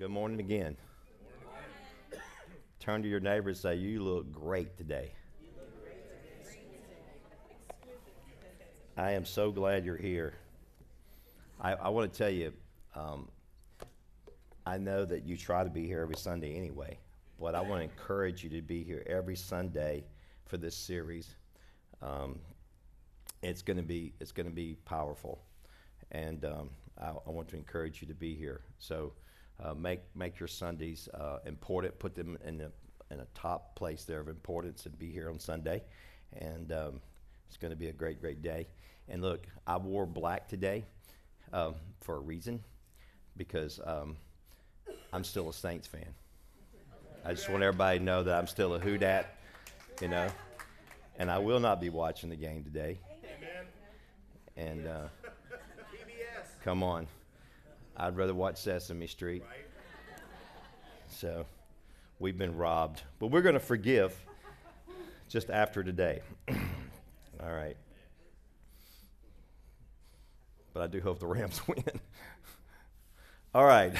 Good morning again. Turn to your neighbor and say, You look great today. I am so glad you're here. I, I want to tell you, um, I know that you try to be here every Sunday anyway, but I want to encourage you to be here every Sunday for this series. Um, it's going to be it's going to be powerful, and um, I, I, want to encourage you to be here. So uh, make make your Sundays uh, important. Put them in the in a top place there of importance, and be here on Sunday. And um, it's going to be a great great day. And look, I wore black today um, for a reason, because um, I'm still a Saints fan. I just want everybody to know that I'm still a Who Dat, you know. And I will not be watching the game today. And uh, come on, I'd rather watch Sesame Street. So we've been robbed, but we're going to forgive just after today. All right. But I do hope the Rams win. All right.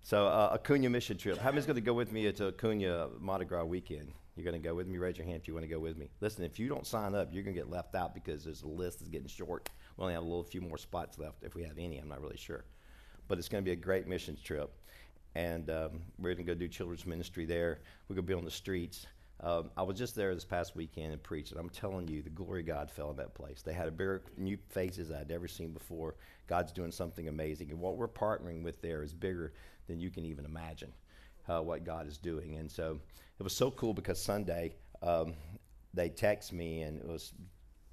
So, uh, Acuna mission trip. How many's going to go with me to Acuna Mardi Gras weekend? You're going to go with me? Raise your hand if you want to go with me. Listen, if you don't sign up, you're going to get left out because there's a list is getting short. We only have a little few more spots left if we have any. I'm not really sure. But it's going to be a great missions trip. And um, we're going to go do children's ministry there. We're going to be on the streets. Um, I was just there this past weekend and preached, and I'm telling you, the glory of God fell in that place. They had a bigger new faces I'd never seen before. God's doing something amazing, and what we're partnering with there is bigger than you can even imagine. Uh, what God is doing, and so it was so cool because Sunday um, they text me and it was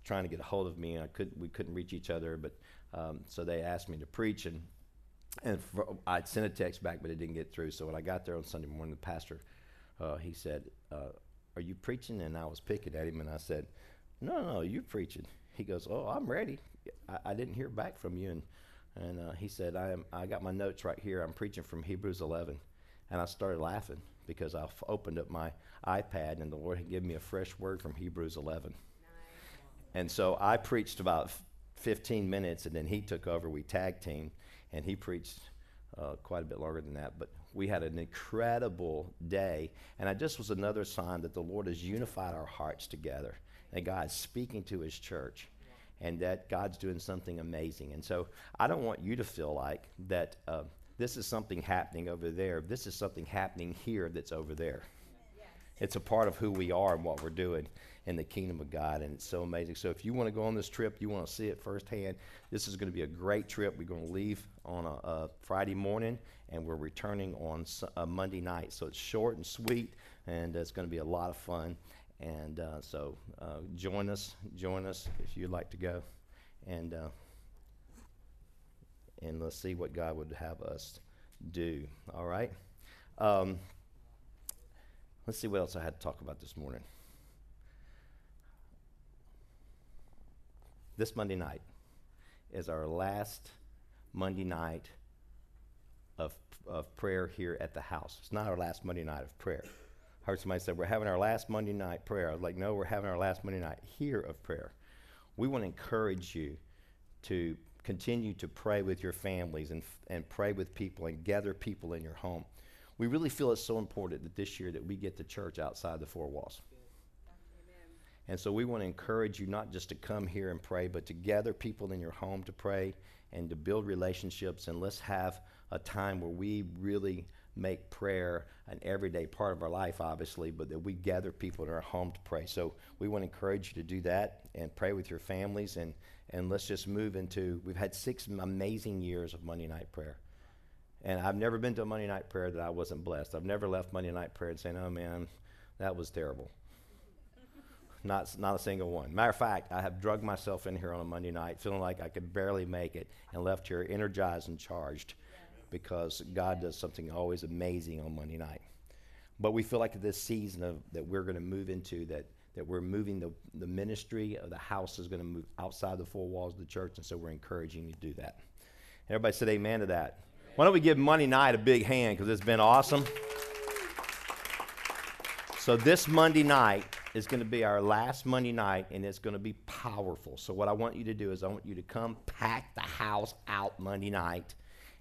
trying to get a hold of me, and I could we couldn't reach each other, but um, so they asked me to preach, and and for, I'd sent a text back, but it didn't get through. So when I got there on Sunday morning, the pastor uh, he said. Uh, are you preaching? And I was picking at him and I said, No, no, you're preaching. He goes, Oh, I'm ready. I, I didn't hear back from you. And, and uh, he said, I, am, I got my notes right here. I'm preaching from Hebrews 11. And I started laughing because I opened up my iPad and the Lord had given me a fresh word from Hebrews 11. Nice. And so I preached about 15 minutes and then he took over. We tag team and he preached uh, quite a bit longer than that. But we had an incredible day. And I just was another sign that the Lord has unified our hearts together. And God's speaking to his church. And that God's doing something amazing. And so I don't want you to feel like that uh, this is something happening over there. This is something happening here that's over there. It's a part of who we are and what we're doing in the kingdom of God, and it's so amazing. So, if you want to go on this trip, you want to see it firsthand, this is going to be a great trip. We're going to leave on a, a Friday morning, and we're returning on a Monday night. So, it's short and sweet, and it's going to be a lot of fun. And uh, so, uh, join us, join us if you'd like to go, and uh, and let's see what God would have us do. All right. Um, let's see what else I had to talk about this morning. this Monday night is our last Monday night of, of prayer here at the house. It's not our last Monday night of prayer. I heard somebody say, We're having our last Monday night prayer. I was like, No, we're having our last Monday night here of prayer. We want to encourage you to continue to pray with your families and, and pray with people and gather people in your home. We really feel it's so important that this year that we get the church outside the four walls. And so we want to encourage you not just to come here and pray, but to gather people in your home to pray and to build relationships. And let's have a time where we really make prayer an everyday part of our life, obviously, but that we gather people in our home to pray. So we want to encourage you to do that and pray with your families. And, and let's just move into, we've had six amazing years of Monday night prayer. And I've never been to a Monday night prayer that I wasn't blessed. I've never left Monday night prayer and saying, oh man, that was terrible. Not, not a single one. Matter of fact, I have drugged myself in here on a Monday night feeling like I could barely make it and left here energized and charged because God does something always amazing on Monday night. But we feel like this season of, that we're going to move into, that, that we're moving the, the ministry of the house is going to move outside the four walls of the church, and so we're encouraging you to do that. Everybody said amen to that. Why don't we give Monday night a big hand because it's been awesome. So this Monday night is going to be our last Monday night, and it's going to be powerful. So what I want you to do is I want you to come pack the house out Monday night,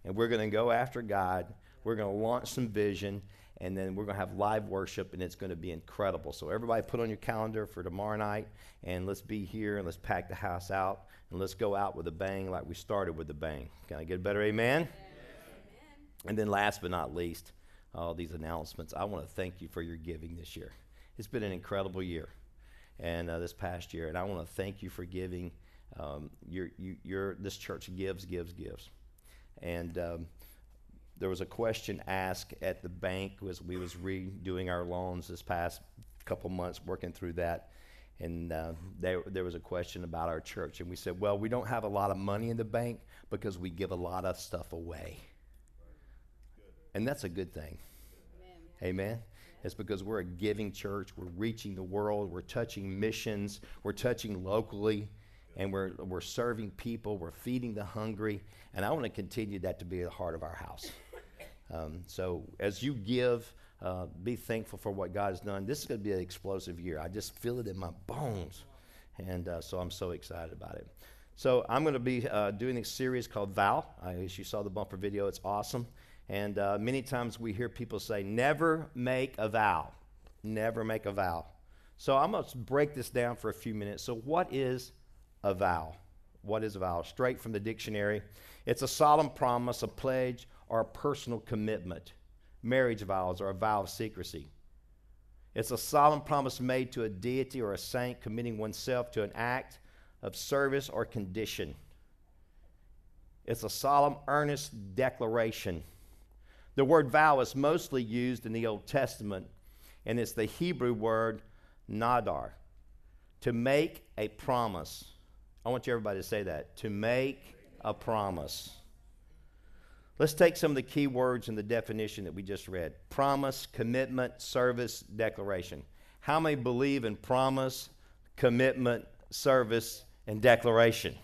and we're going to go after God. We're going to launch some vision, and then we're going to have live worship, and it's going to be incredible. So, everybody put on your calendar for tomorrow night, and let's be here, and let's pack the house out, and let's go out with a bang like we started with a bang. Can I get a better amen? amen. And then, last but not least, all these announcements, I want to thank you for your giving this year. It's been an incredible year, and uh, this past year, and I want to thank you for giving. Um, your, you, your, this church gives, gives, gives. And um, there was a question asked at the bank as we was redoing our loans this past couple months, working through that. And uh, there, there was a question about our church. And we said, well, we don't have a lot of money in the bank because we give a lot of stuff away. And that's a good thing. Amen. Amen. It's because we're a giving church. We're reaching the world. We're touching missions. We're touching locally and we're, we're serving people, we're feeding the hungry, and I want to continue that to be the heart of our house. Um, so as you give, uh, be thankful for what God has done. This is going to be an explosive year. I just feel it in my bones, and uh, so I'm so excited about it. So I'm going to be uh, doing a series called Vow. I guess you saw the bumper video. It's awesome. And uh, many times we hear people say, never make a vow. Never make a vow. So I'm going to break this down for a few minutes. So, what is a vow. What is a vow? Straight from the dictionary. It's a solemn promise, a pledge, or a personal commitment. Marriage vows are a vow of secrecy. It's a solemn promise made to a deity or a saint committing oneself to an act of service or condition. It's a solemn, earnest declaration. The word vow is mostly used in the Old Testament, and it's the Hebrew word nadar, to make a promise I want you everybody to say that. To make a promise. Let's take some of the key words in the definition that we just read promise, commitment, service, declaration. How many believe in promise, commitment, service, and declaration?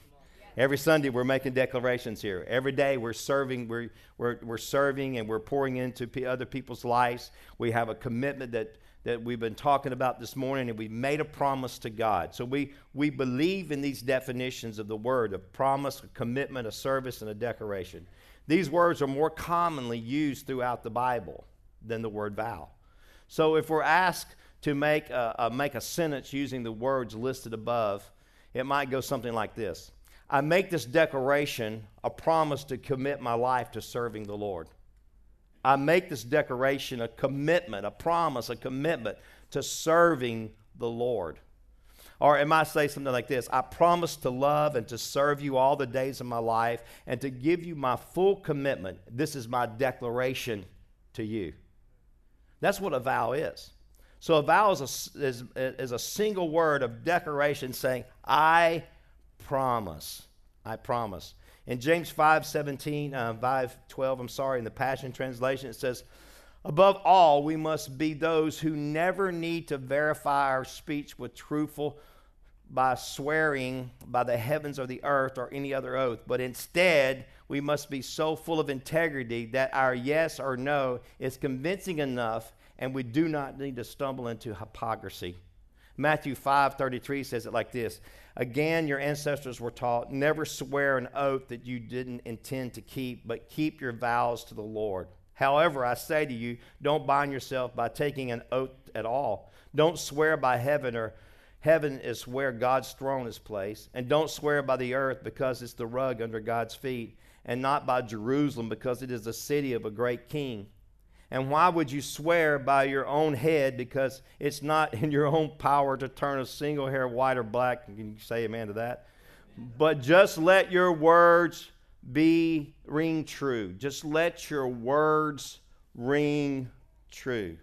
Every Sunday we're making declarations here. Every day we're serving, we're, we're, we're serving and we're pouring into p- other people's lives. We have a commitment that that we've been talking about this morning, and we've made a promise to God. So we, we believe in these definitions of the word of promise, a commitment, a service, and a declaration. These words are more commonly used throughout the Bible than the word vow. So if we're asked to make a, a, make a sentence using the words listed above, it might go something like this I make this declaration a promise to commit my life to serving the Lord. I make this declaration a commitment, a promise, a commitment to serving the Lord. Or it might say something like this I promise to love and to serve you all the days of my life and to give you my full commitment. This is my declaration to you. That's what a vow is. So a vow is a, is, is a single word of declaration saying, I promise. I promise. In James 5 17, uh, 5 12, I'm sorry, in the Passion Translation, it says, Above all, we must be those who never need to verify our speech with truthful by swearing by the heavens or the earth or any other oath, but instead we must be so full of integrity that our yes or no is convincing enough and we do not need to stumble into hypocrisy. Matthew 5:33 says it like this: Again, your ancestors were taught, never swear an oath that you didn't intend to keep, but keep your vows to the Lord. However, I say to you, don't bind yourself by taking an oath at all. Don't swear by heaven, or heaven is where God's throne is placed. And don't swear by the earth, because it's the rug under God's feet, and not by Jerusalem, because it is the city of a great king. And why would you swear by your own head? Because it's not in your own power to turn a single hair white or black. Can you say amen to that? But just let your words be ring true. Just let your words ring true.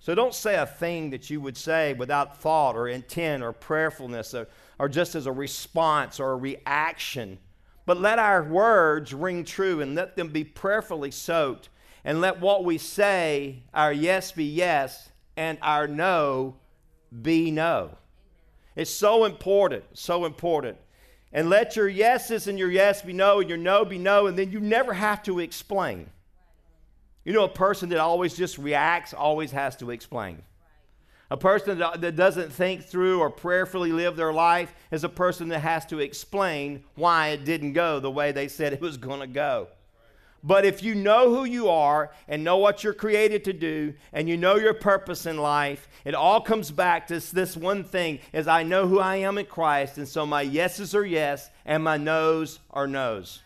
So don't say a thing that you would say without thought or intent or prayerfulness or, or just as a response or a reaction. But let our words ring true and let them be prayerfully soaked and let what we say, our yes be yes, and our no be no. It's so important, so important. And let your yeses and your yes be no, and your no be no, and then you never have to explain. You know, a person that always just reacts always has to explain. A person that doesn't think through or prayerfully live their life is a person that has to explain why it didn't go the way they said it was going to go. But if you know who you are and know what you're created to do and you know your purpose in life, it all comes back to this one thing is I know who I am in Christ and so my yeses are yes and my no's are no's.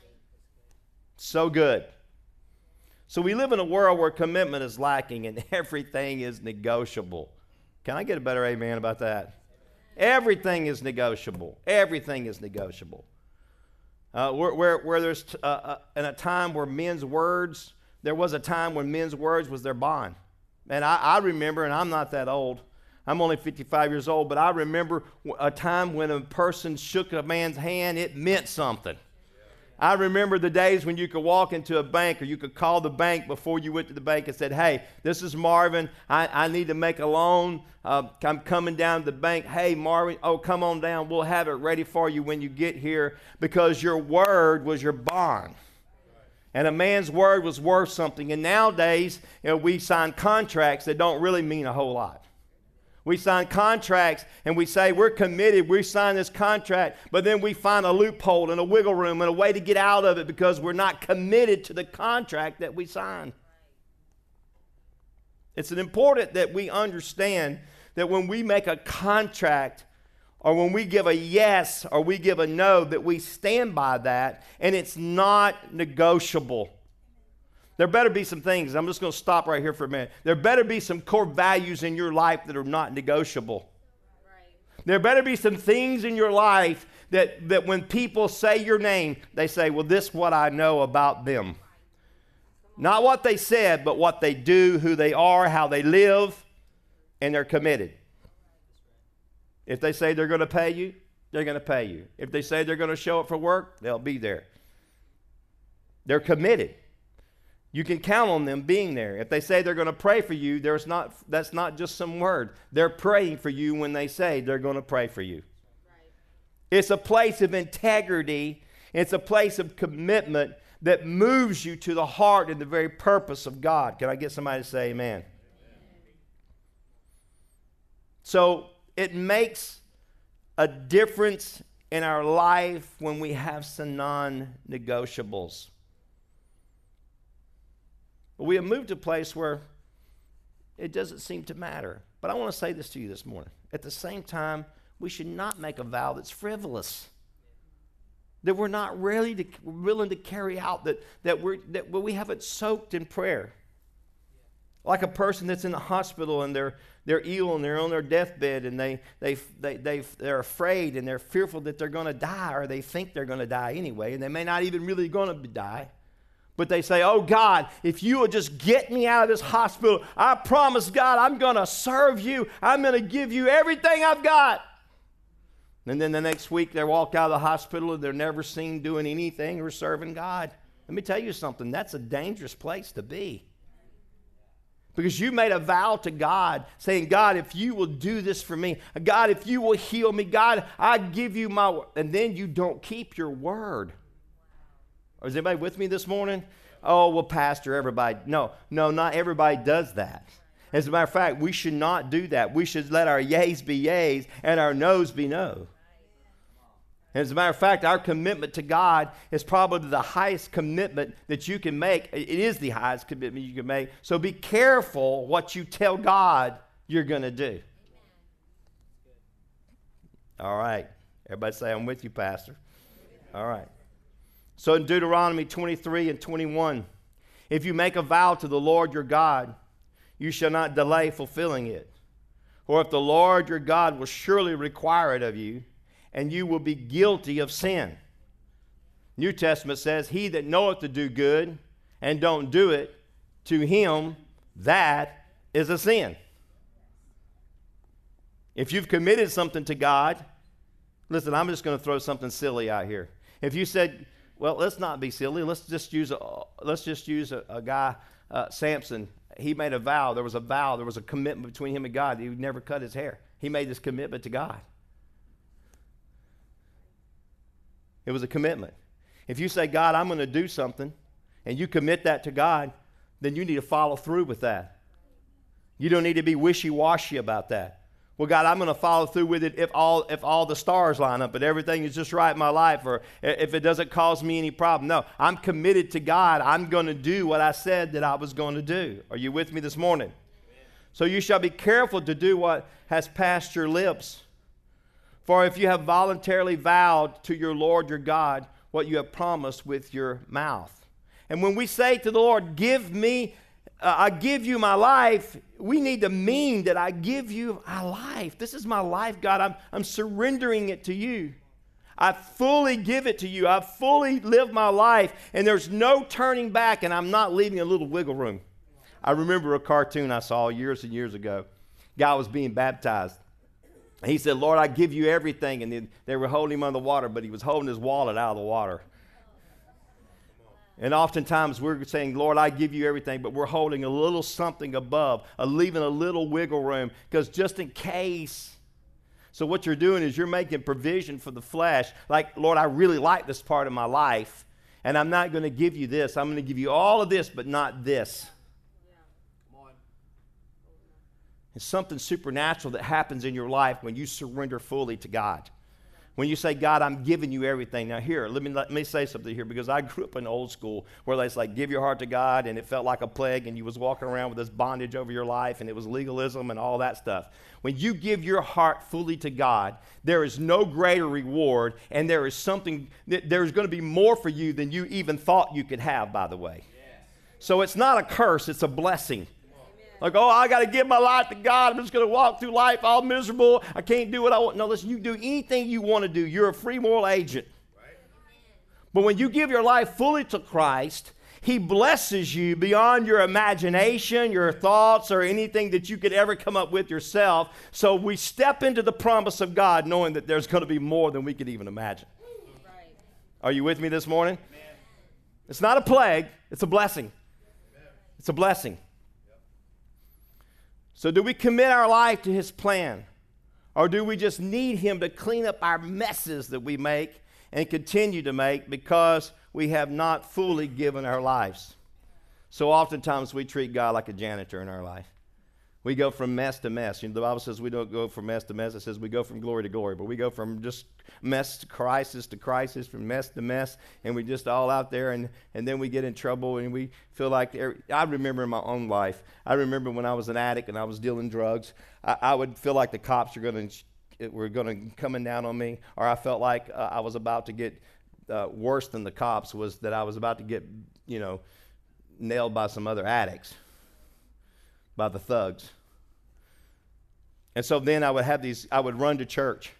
So good. So we live in a world where commitment is lacking and everything is negotiable. Can I get a better amen about that? Everything is negotiable. Everything is negotiable. Uh, where, where, where, there's t- uh, uh, in a time where men's words, there was a time when men's words was their bond. And I, I remember, and I'm not that old, I'm only 55 years old, but I remember a time when a person shook a man's hand, it meant something. I remember the days when you could walk into a bank or you could call the bank before you went to the bank and said, Hey, this is Marvin. I, I need to make a loan. Uh, I'm coming down to the bank. Hey, Marvin, oh, come on down. We'll have it ready for you when you get here because your word was your bond. And a man's word was worth something. And nowadays, you know, we sign contracts that don't really mean a whole lot. We sign contracts and we say we're committed, we sign this contract, but then we find a loophole and a wiggle room and a way to get out of it because we're not committed to the contract that we signed. It's important that we understand that when we make a contract or when we give a yes or we give a no, that we stand by that and it's not negotiable. There better be some things. I'm just going to stop right here for a minute. There better be some core values in your life that are not negotiable. There better be some things in your life that, that when people say your name, they say, Well, this is what I know about them. Not what they said, but what they do, who they are, how they live, and they're committed. If they say they're going to pay you, they're going to pay you. If they say they're going to show up for work, they'll be there. They're committed. You can count on them being there. If they say they're going to pray for you, there's not, that's not just some word. They're praying for you when they say they're going to pray for you. It's a place of integrity, it's a place of commitment that moves you to the heart and the very purpose of God. Can I get somebody to say amen? amen. So it makes a difference in our life when we have some non negotiables. We have moved to a place where it doesn't seem to matter. But I want to say this to you this morning. At the same time, we should not make a vow that's frivolous. That we're not really to, willing to carry out, that, that, we're, that we have it soaked in prayer. Like a person that's in the hospital and they're, they're ill and they're on their deathbed and they, they, they, they, they're afraid and they're fearful that they're going to die or they think they're going to die anyway and they may not even really going to die. But they say, Oh God, if you will just get me out of this hospital, I promise God I'm going to serve you. I'm going to give you everything I've got. And then the next week they walk out of the hospital and they're never seen doing anything or serving God. Let me tell you something that's a dangerous place to be. Because you made a vow to God saying, God, if you will do this for me, God, if you will heal me, God, I give you my word. And then you don't keep your word. Is anybody with me this morning? Oh, well, Pastor, everybody. No, no, not everybody does that. As a matter of fact, we should not do that. We should let our yays be yays and our no's be no. As a matter of fact, our commitment to God is probably the highest commitment that you can make. It is the highest commitment you can make. So be careful what you tell God you're going to do. All right. Everybody say, I'm with you, Pastor. All right. So in Deuteronomy 23 and 21, if you make a vow to the Lord your God, you shall not delay fulfilling it. For if the Lord your God will surely require it of you, and you will be guilty of sin. New Testament says, He that knoweth to do good and don't do it, to him that is a sin. If you've committed something to God, listen, I'm just going to throw something silly out here. If you said, well, let's not be silly. Let's just use a, let's just use a, a guy, uh, Samson. He made a vow. There was a vow. There was a commitment between him and God. He would never cut his hair. He made this commitment to God. It was a commitment. If you say, God, I'm going to do something, and you commit that to God, then you need to follow through with that. You don't need to be wishy washy about that. Well, God, I'm going to follow through with it if all if all the stars line up and everything is just right in my life, or if it doesn't cause me any problem. No, I'm committed to God. I'm going to do what I said that I was going to do. Are you with me this morning? So you shall be careful to do what has passed your lips. For if you have voluntarily vowed to your Lord your God what you have promised with your mouth. And when we say to the Lord, Give me uh, I give you my life, we need to mean that I give you my life. This is my life, God. I'm, I'm surrendering it to you. I fully give it to you. I fully live my life, and there's no turning back, and I'm not leaving a little wiggle room. I remember a cartoon I saw years and years ago. Guy was being baptized. He said, Lord, I give you everything. And they were holding him on the water, but he was holding his wallet out of the water. And oftentimes we're saying, Lord, I give you everything, but we're holding a little something above, uh, leaving a little wiggle room, because just in case. So, what you're doing is you're making provision for the flesh. Like, Lord, I really like this part of my life, and I'm not going to give you this. I'm going to give you all of this, but not this. It's something supernatural that happens in your life when you surrender fully to God. When you say, God, I'm giving you everything. Now, here, let me, let me say something here because I grew up in old school where they like, give your heart to God, and it felt like a plague, and you was walking around with this bondage over your life, and it was legalism and all that stuff. When you give your heart fully to God, there is no greater reward, and there is something, there's going to be more for you than you even thought you could have, by the way. So it's not a curse, it's a blessing. Like, oh, I got to give my life to God. I'm just going to walk through life all miserable. I can't do what I want. No, listen, you do anything you want to do. You're a free moral agent. But when you give your life fully to Christ, He blesses you beyond your imagination, your thoughts, or anything that you could ever come up with yourself. So we step into the promise of God knowing that there's going to be more than we could even imagine. Right. Are you with me this morning? Amen. It's not a plague, it's a blessing. Amen. It's a blessing. So, do we commit our life to His plan? Or do we just need Him to clean up our messes that we make and continue to make because we have not fully given our lives? So, oftentimes we treat God like a janitor in our life. We go from mess to mess. You know, the Bible says we don't go from mess to mess. It says we go from glory to glory. But we go from just mess to crisis to crisis, from mess to mess, and we just all out there, and, and then we get in trouble, and we feel like I remember in my own life. I remember when I was an addict and I was dealing drugs. I, I would feel like the cops are going to were going to coming down on me, or I felt like uh, I was about to get uh, worse than the cops was that I was about to get you know nailed by some other addicts by the thugs. And so then I would have these, I would run to church.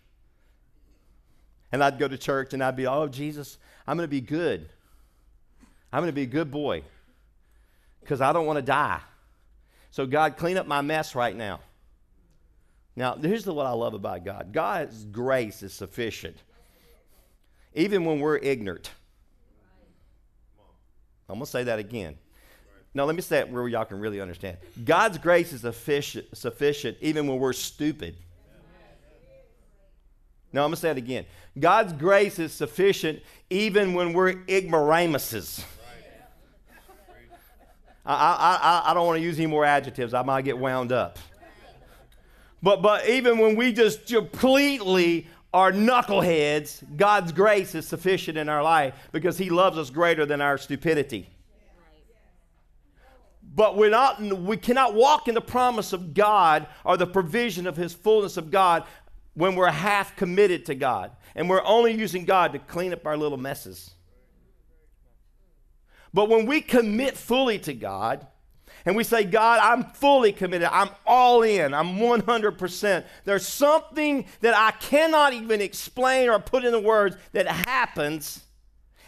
And I'd go to church and I'd be, oh, Jesus, I'm going to be good. I'm going to be a good boy because I don't want to die. So, God, clean up my mess right now. Now, here's what I love about God God's grace is sufficient, even when we're ignorant. I'm going to say that again. Now, let me say it where y'all can really understand. God's grace is sufficient, even when we're stupid. Now, I'm going to say it again. God's grace is sufficient even when we're ignoramuses. I, I, I don't want to use any more adjectives. I might get wound up. But, but even when we just completely are knuckleheads, God's grace is sufficient in our life because He loves us greater than our stupidity but we're not, we cannot walk in the promise of God or the provision of His fullness of God when we're half committed to God and we're only using God to clean up our little messes. But when we commit fully to God, and we say, God, I'm fully committed. I'm all in. I'm 100%. There's something that I cannot even explain or put in the words that happens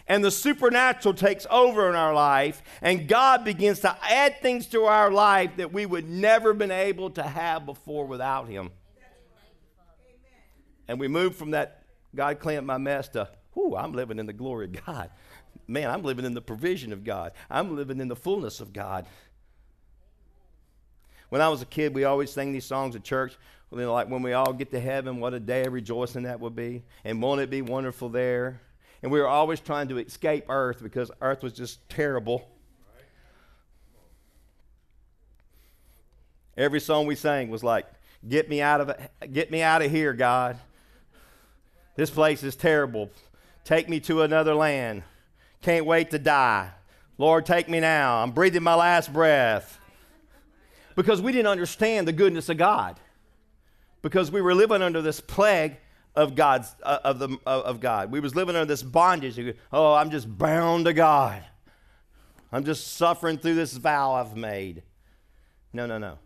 and the supernatural takes over in our life, and God begins to add things to our life that we would never been able to have before without Him. And we move from that God clean my mess to, whoo, I'm living in the glory of God. Man, I'm living in the provision of God. I'm living in the fullness of God. When I was a kid, we always sang these songs at church. You know, like when we all get to heaven, what a day of rejoicing that would be. And won't it be wonderful there? And we were always trying to escape earth because earth was just terrible. Every song we sang was like, Get me out of. Get me out of here, God. This place is terrible. Take me to another land. Can't wait to die. Lord, take me now. I'm breathing my last breath. Because we didn't understand the goodness of God. Because we were living under this plague of God's uh, of the uh, of God. We was living under this bondage. Oh, I'm just bound to God. I'm just suffering through this vow I've made. No, no, no.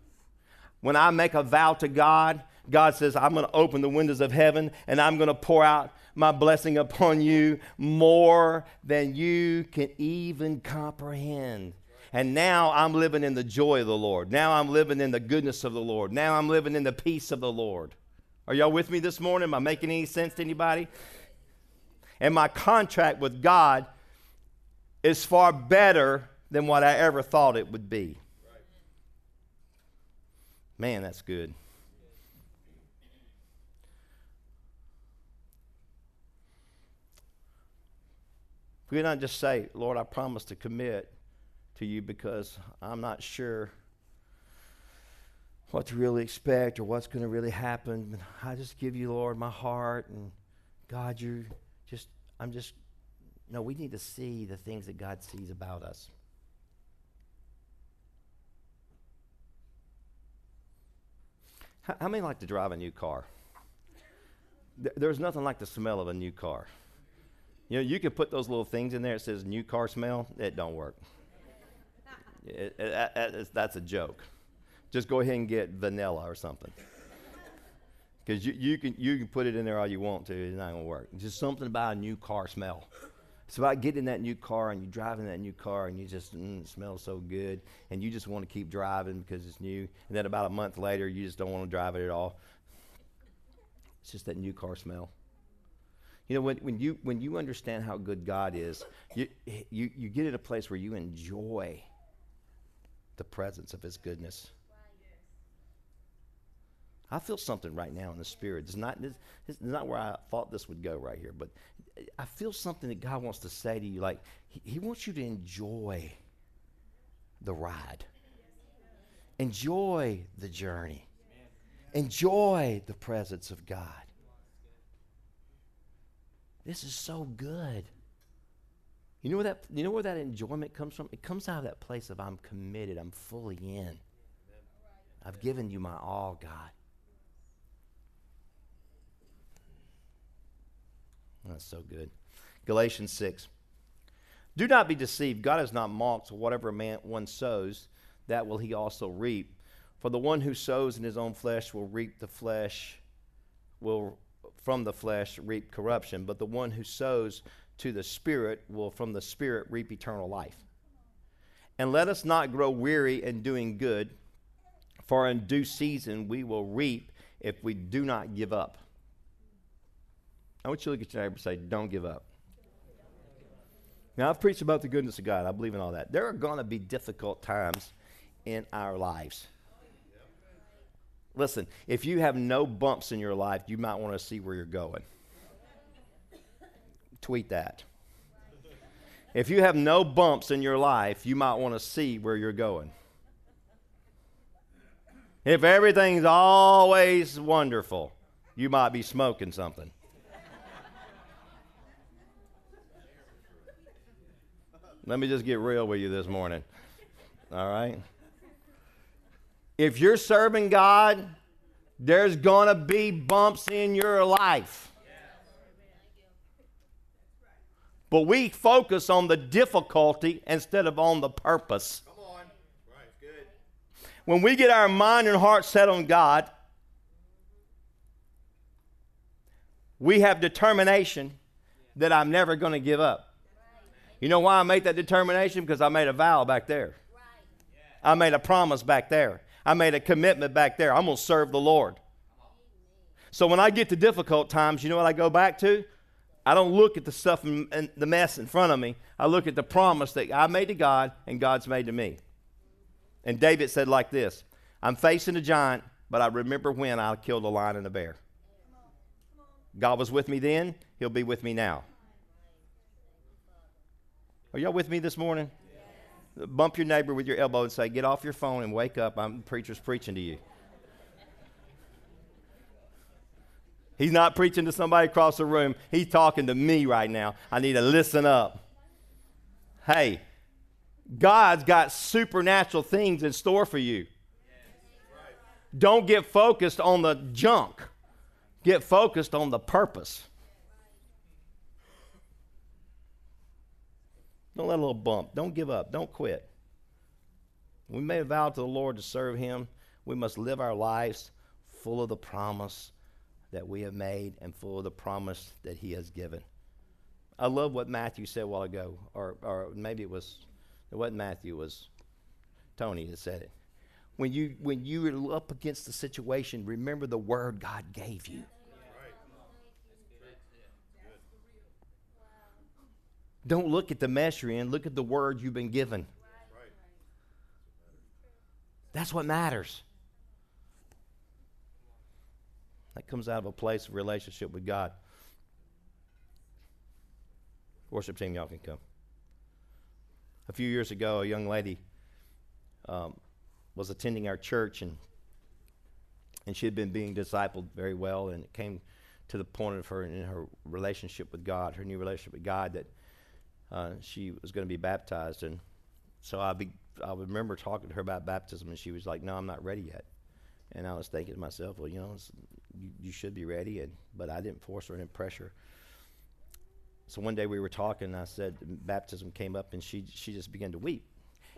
When I make a vow to God, God says, I'm going to open the windows of heaven and I'm going to pour out my blessing upon you more than you can even comprehend. And now I'm living in the joy of the Lord. Now I'm living in the goodness of the Lord. Now I'm living in the peace of the Lord. Are y'all with me this morning? Am I making any sense to anybody? And my contract with God is far better than what I ever thought it would be. Man, that's good. We not just say, Lord, I promise to commit to you because I'm not sure what to really expect or what's going to really happen. I just give you, Lord, my heart and God, you just, I'm just, no, we need to see the things that God sees about us. How, how many like to drive a new car? There's nothing like the smell of a new car. You know, you can put those little things in there. It says new car smell. It don't work. It, it, it, that's a joke. Just go ahead and get vanilla or something. Because you, you, can, you can put it in there all you want to. It's not going to work. It's Just something about a new car smell. It's about getting that new car and you driving that new car and you just, mm, it smells so good. And you just want to keep driving because it's new. And then about a month later, you just don't want to drive it at all. It's just that new car smell. You know, when, when, you, when you understand how good God is, you, you, you get in a place where you enjoy the presence of His goodness. I feel something right now in the spirit. It's not, this is not where I thought this would go right here, but I feel something that God wants to say to you. Like, He, he wants you to enjoy the ride, enjoy the journey, enjoy the presence of God. This is so good. You know where that you know where that enjoyment comes from? It comes out of that place of I'm committed, I'm fully in. I've given you my all, God. That's so good. Galatians 6. Do not be deceived. God is not mocked. Whatever man one sows, that will he also reap. For the one who sows in his own flesh will reap the flesh, will from the flesh reap corruption, but the one who sows to the Spirit will from the Spirit reap eternal life. And let us not grow weary in doing good, for in due season we will reap if we do not give up. I want you to look at your neighbor and say, Don't give up. Now, I've preached about the goodness of God. I believe in all that. There are going to be difficult times in our lives. Listen, if you have no bumps in your life, you might want to see where you're going. Tweet that. If you have no bumps in your life, you might want to see where you're going. If everything's always wonderful, you might be smoking something. Let me just get real with you this morning. All right? If you're serving God, there's going to be bumps in your life. But we focus on the difficulty instead of on the purpose. Come on. Right, good. When we get our mind and heart set on God, we have determination that I'm never going to give up. You know why I made that determination? Because I made a vow back there. I made a promise back there. I made a commitment back there. I'm going to serve the Lord. So when I get to difficult times, you know what I go back to? I don't look at the stuff and the mess in front of me. I look at the promise that I made to God and God's made to me. And David said like this I'm facing a giant, but I remember when I killed a lion and a bear. God was with me then, He'll be with me now. Are y'all with me this morning? bump your neighbor with your elbow and say, Get off your phone and wake up. I'm the preacher's preaching to you. He's not preaching to somebody across the room. He's talking to me right now. I need to listen up. Hey, God's got supernatural things in store for you. Don't get focused on the junk, get focused on the purpose. Don't let a little bump. Don't give up. Don't quit. We made a vow to the Lord to serve Him. We must live our lives full of the promise that we have made and full of the promise that He has given. I love what Matthew said a while ago, or, or maybe it was, it wasn't Matthew, it was Tony that said it. When you, when you are up against the situation, remember the word God gave you. Don't look at the mess you're in, look at the word you've been given. That's what matters. That comes out of a place of relationship with God. Worship team, y'all can come. A few years ago, a young lady um, was attending our church, and and she had been being discipled very well, and it came to the point of her in her relationship with God, her new relationship with God, that uh, she was going to be baptized, and so I be, I remember talking to her about baptism, and she was like, "No, I'm not ready yet." And I was thinking to myself, "Well, you know, you, you should be ready," and but I didn't force her, I pressure. So one day we were talking, and I said baptism came up, and she she just began to weep.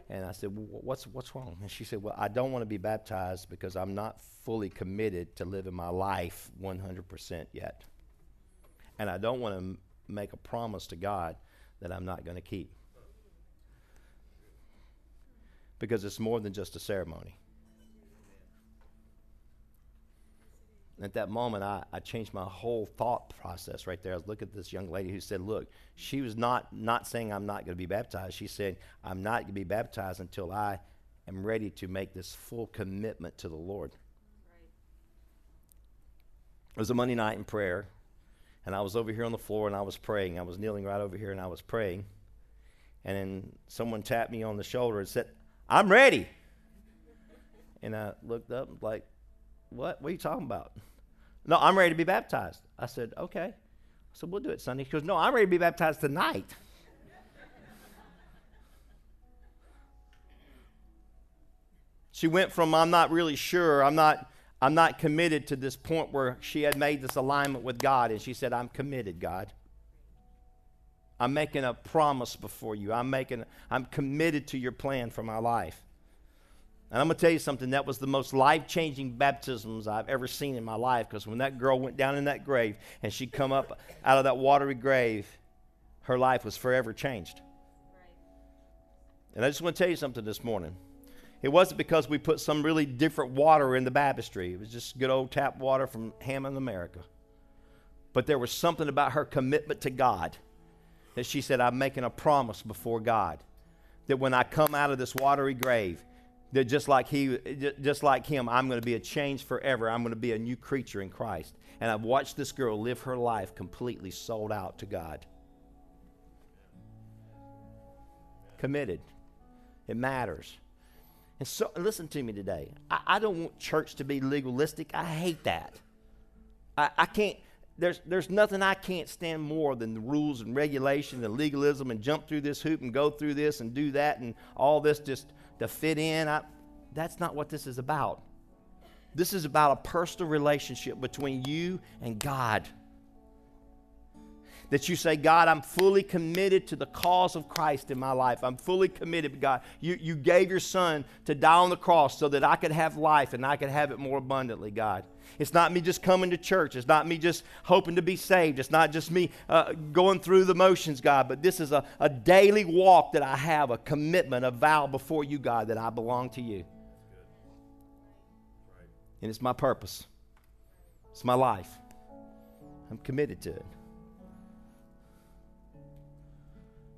And I said, well, "What's what's wrong?" And she said, "Well, I don't want to be baptized because I'm not fully committed to living my life 100% yet, and I don't want to m- make a promise to God that I'm not going to keep because it's more than just a ceremony." at that moment, I, I changed my whole thought process right there. I was looking at this young lady who said, Look, she was not, not saying I'm not going to be baptized. She said, I'm not going to be baptized until I am ready to make this full commitment to the Lord. Right. It was a Monday night in prayer, and I was over here on the floor and I was praying. I was kneeling right over here and I was praying. And then someone tapped me on the shoulder and said, I'm ready. And I looked up like, what? What are you talking about? No, I'm ready to be baptized. I said, okay. I said, we'll do it Sunday. He goes, no, I'm ready to be baptized tonight. she went from I'm not really sure, I'm not I'm not committed to this point where she had made this alignment with God and she said, I'm committed, God. I'm making a promise before you. I'm making I'm committed to your plan for my life. And I'm going to tell you something, that was the most life changing baptisms I've ever seen in my life because when that girl went down in that grave and she come up out of that watery grave, her life was forever changed. And I just want to tell you something this morning. It wasn't because we put some really different water in the baptistry, it was just good old tap water from Hammond, America. But there was something about her commitment to God that she said, I'm making a promise before God that when I come out of this watery grave, that just like he just like him i'm going to be a change forever. I'm going to be a new creature in christ. And i've watched this girl live her life completely sold out to god. Committed. It matters and so listen to me today i, I don't want church to be legalistic i hate that i, I can't there's, there's nothing I can't stand more than the rules and regulation and legalism and jump through this hoop and go through this and do that and all this just to fit in. I, that's not what this is about. This is about a personal relationship between you and God. That you say, God, I'm fully committed to the cause of Christ in my life. I'm fully committed, God. You, you gave your son to die on the cross so that I could have life and I could have it more abundantly, God. It's not me just coming to church. It's not me just hoping to be saved. It's not just me uh, going through the motions, God. But this is a, a daily walk that I have, a commitment, a vow before you, God, that I belong to you. And it's my purpose, it's my life. I'm committed to it.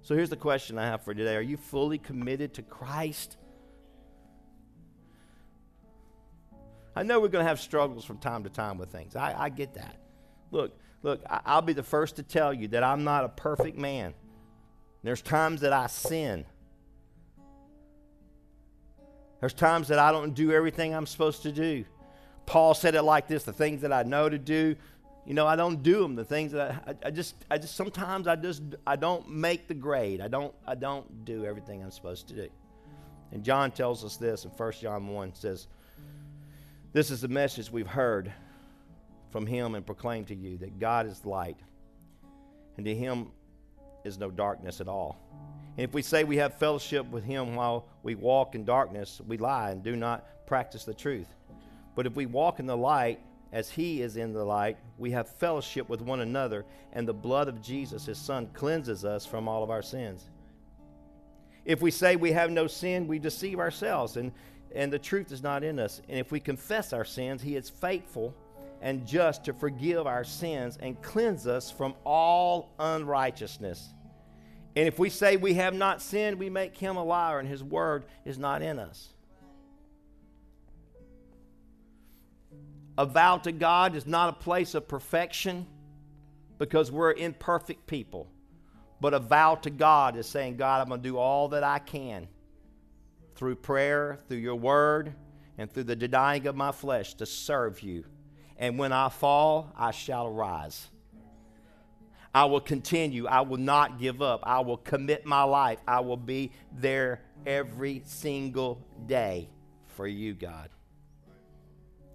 So here's the question I have for today Are you fully committed to Christ? I know we're going to have struggles from time to time with things. I, I get that. Look, look, I, I'll be the first to tell you that I'm not a perfect man. There's times that I sin. There's times that I don't do everything I'm supposed to do. Paul said it like this the things that I know to do, You know, I don't do them. The things that I, I, just, I just sometimes I just, I don't make the grade. I don't, I don't do everything I'm supposed to do. And John tells us this in 1 John 1 says, This is the message we've heard from him and proclaimed to you that God is light, and to him is no darkness at all. And if we say we have fellowship with him while we walk in darkness, we lie and do not practice the truth. But if we walk in the light, as he is in the light, we have fellowship with one another, and the blood of Jesus, his son, cleanses us from all of our sins. If we say we have no sin, we deceive ourselves, and, and the truth is not in us. And if we confess our sins, he is faithful and just to forgive our sins and cleanse us from all unrighteousness. And if we say we have not sinned, we make him a liar, and his word is not in us. A vow to God is not a place of perfection because we're imperfect people. But a vow to God is saying, God, I'm going to do all that I can through prayer, through your word, and through the denying of my flesh to serve you. And when I fall, I shall arise. I will continue. I will not give up. I will commit my life. I will be there every single day for you, God.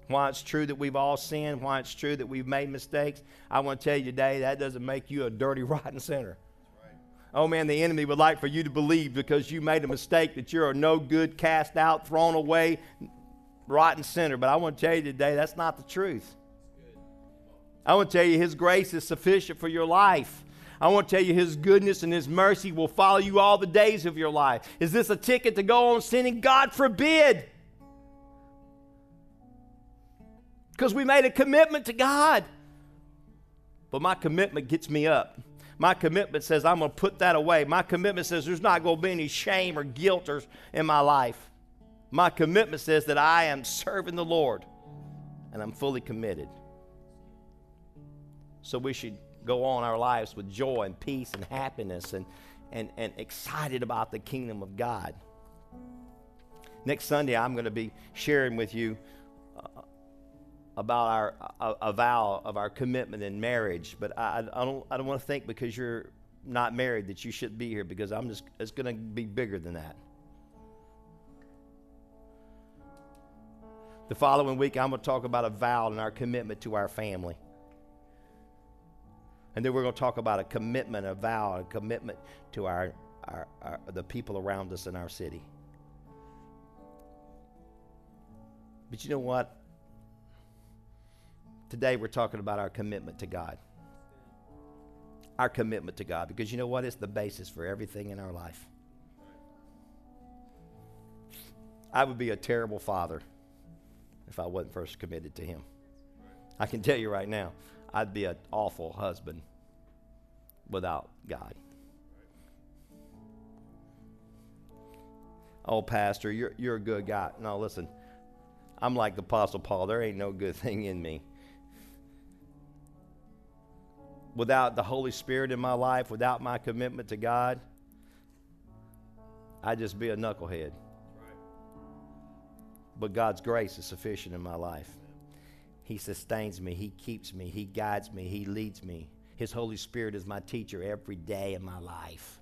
Why it's true that we've all sinned, why it's true that we've made mistakes, I want to tell you today that doesn't make you a dirty, rotten sinner. Oh man, the enemy would like for you to believe because you made a mistake that you're a no good, cast out, thrown away, rotten sinner. But I want to tell you today that's not the truth. I want to tell you His grace is sufficient for your life. I want to tell you His goodness and His mercy will follow you all the days of your life. Is this a ticket to go on sinning? God forbid. Because we made a commitment to God. But my commitment gets me up. My commitment says I'm going to put that away. My commitment says there's not going to be any shame or guilt or, in my life. My commitment says that I am serving the Lord and I'm fully committed. So we should go on our lives with joy and peace and happiness and, and, and excited about the kingdom of God. Next Sunday, I'm going to be sharing with you uh, about our a, a, vow of our commitment in marriage. But I, I don't I don't want to think because you're not married that you shouldn't be here because I'm just it's going to be bigger than that. The following week, I'm going to talk about a vow and our commitment to our family. And then we're going to talk about a commitment, a vow, a commitment to our, our, our the people around us in our city. But you know what? Today we're talking about our commitment to God. Our commitment to God. Because you know what? It's the basis for everything in our life. I would be a terrible father if I wasn't first committed to Him. I can tell you right now, I'd be an awful husband without God. Oh, Pastor, you're, you're a good guy. No, listen, I'm like the Apostle Paul. There ain't no good thing in me. Without the Holy Spirit in my life, without my commitment to God, I'd just be a knucklehead. But God's grace is sufficient in my life. He sustains me, He keeps me, He guides me, He leads me. His Holy Spirit is my teacher every day of my life.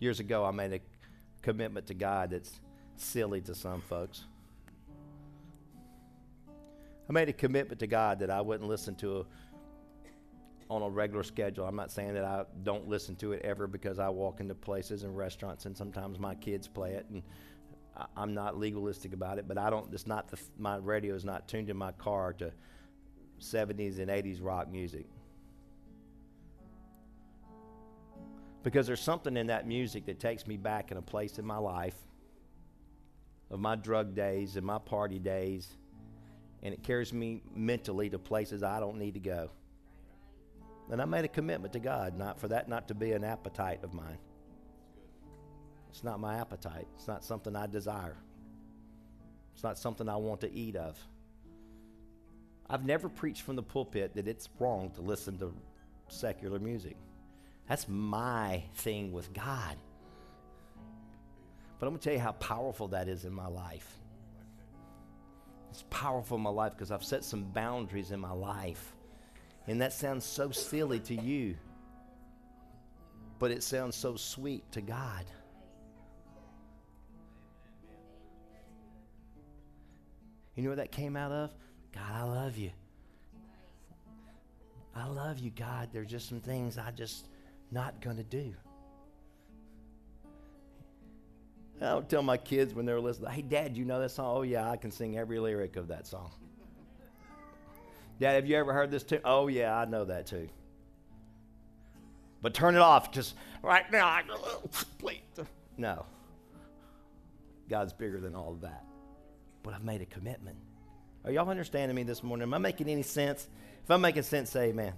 Years ago, I made a commitment to God that's silly to some folks. I made a commitment to God that I wouldn't listen to a, on a regular schedule. I'm not saying that I don't listen to it ever because I walk into places and restaurants and sometimes my kids play it and I, am not legalistic about it, but I don't. It's not the my radio is not tuned in my car to 70s and 80s rock music. Because there's something in that music that takes me back in a place in my life of my drug days and my party days, and it carries me mentally to places I don't need to go. And I made a commitment to God, not for that not to be an appetite of mine. It's not my appetite. It's not something I desire. It's not something I want to eat of. I've never preached from the pulpit that it's wrong to listen to secular music. That's my thing with God. But I'm going to tell you how powerful that is in my life. It's powerful in my life because I've set some boundaries in my life. And that sounds so silly to you, but it sounds so sweet to God. You know where that came out of? God, I love you. I love you, God. There's just some things I just not going to do. I don't tell my kids when they're listening, hey, Dad, you know that song? Oh, yeah, I can sing every lyric of that song. Dad, have you ever heard this too? Oh, yeah, I know that too. But turn it off just right now. I, oh, please. No. God's bigger than all of that. But I've made a commitment. Are y'all understanding me this morning? Am I making any sense? If I'm making sense, say amen.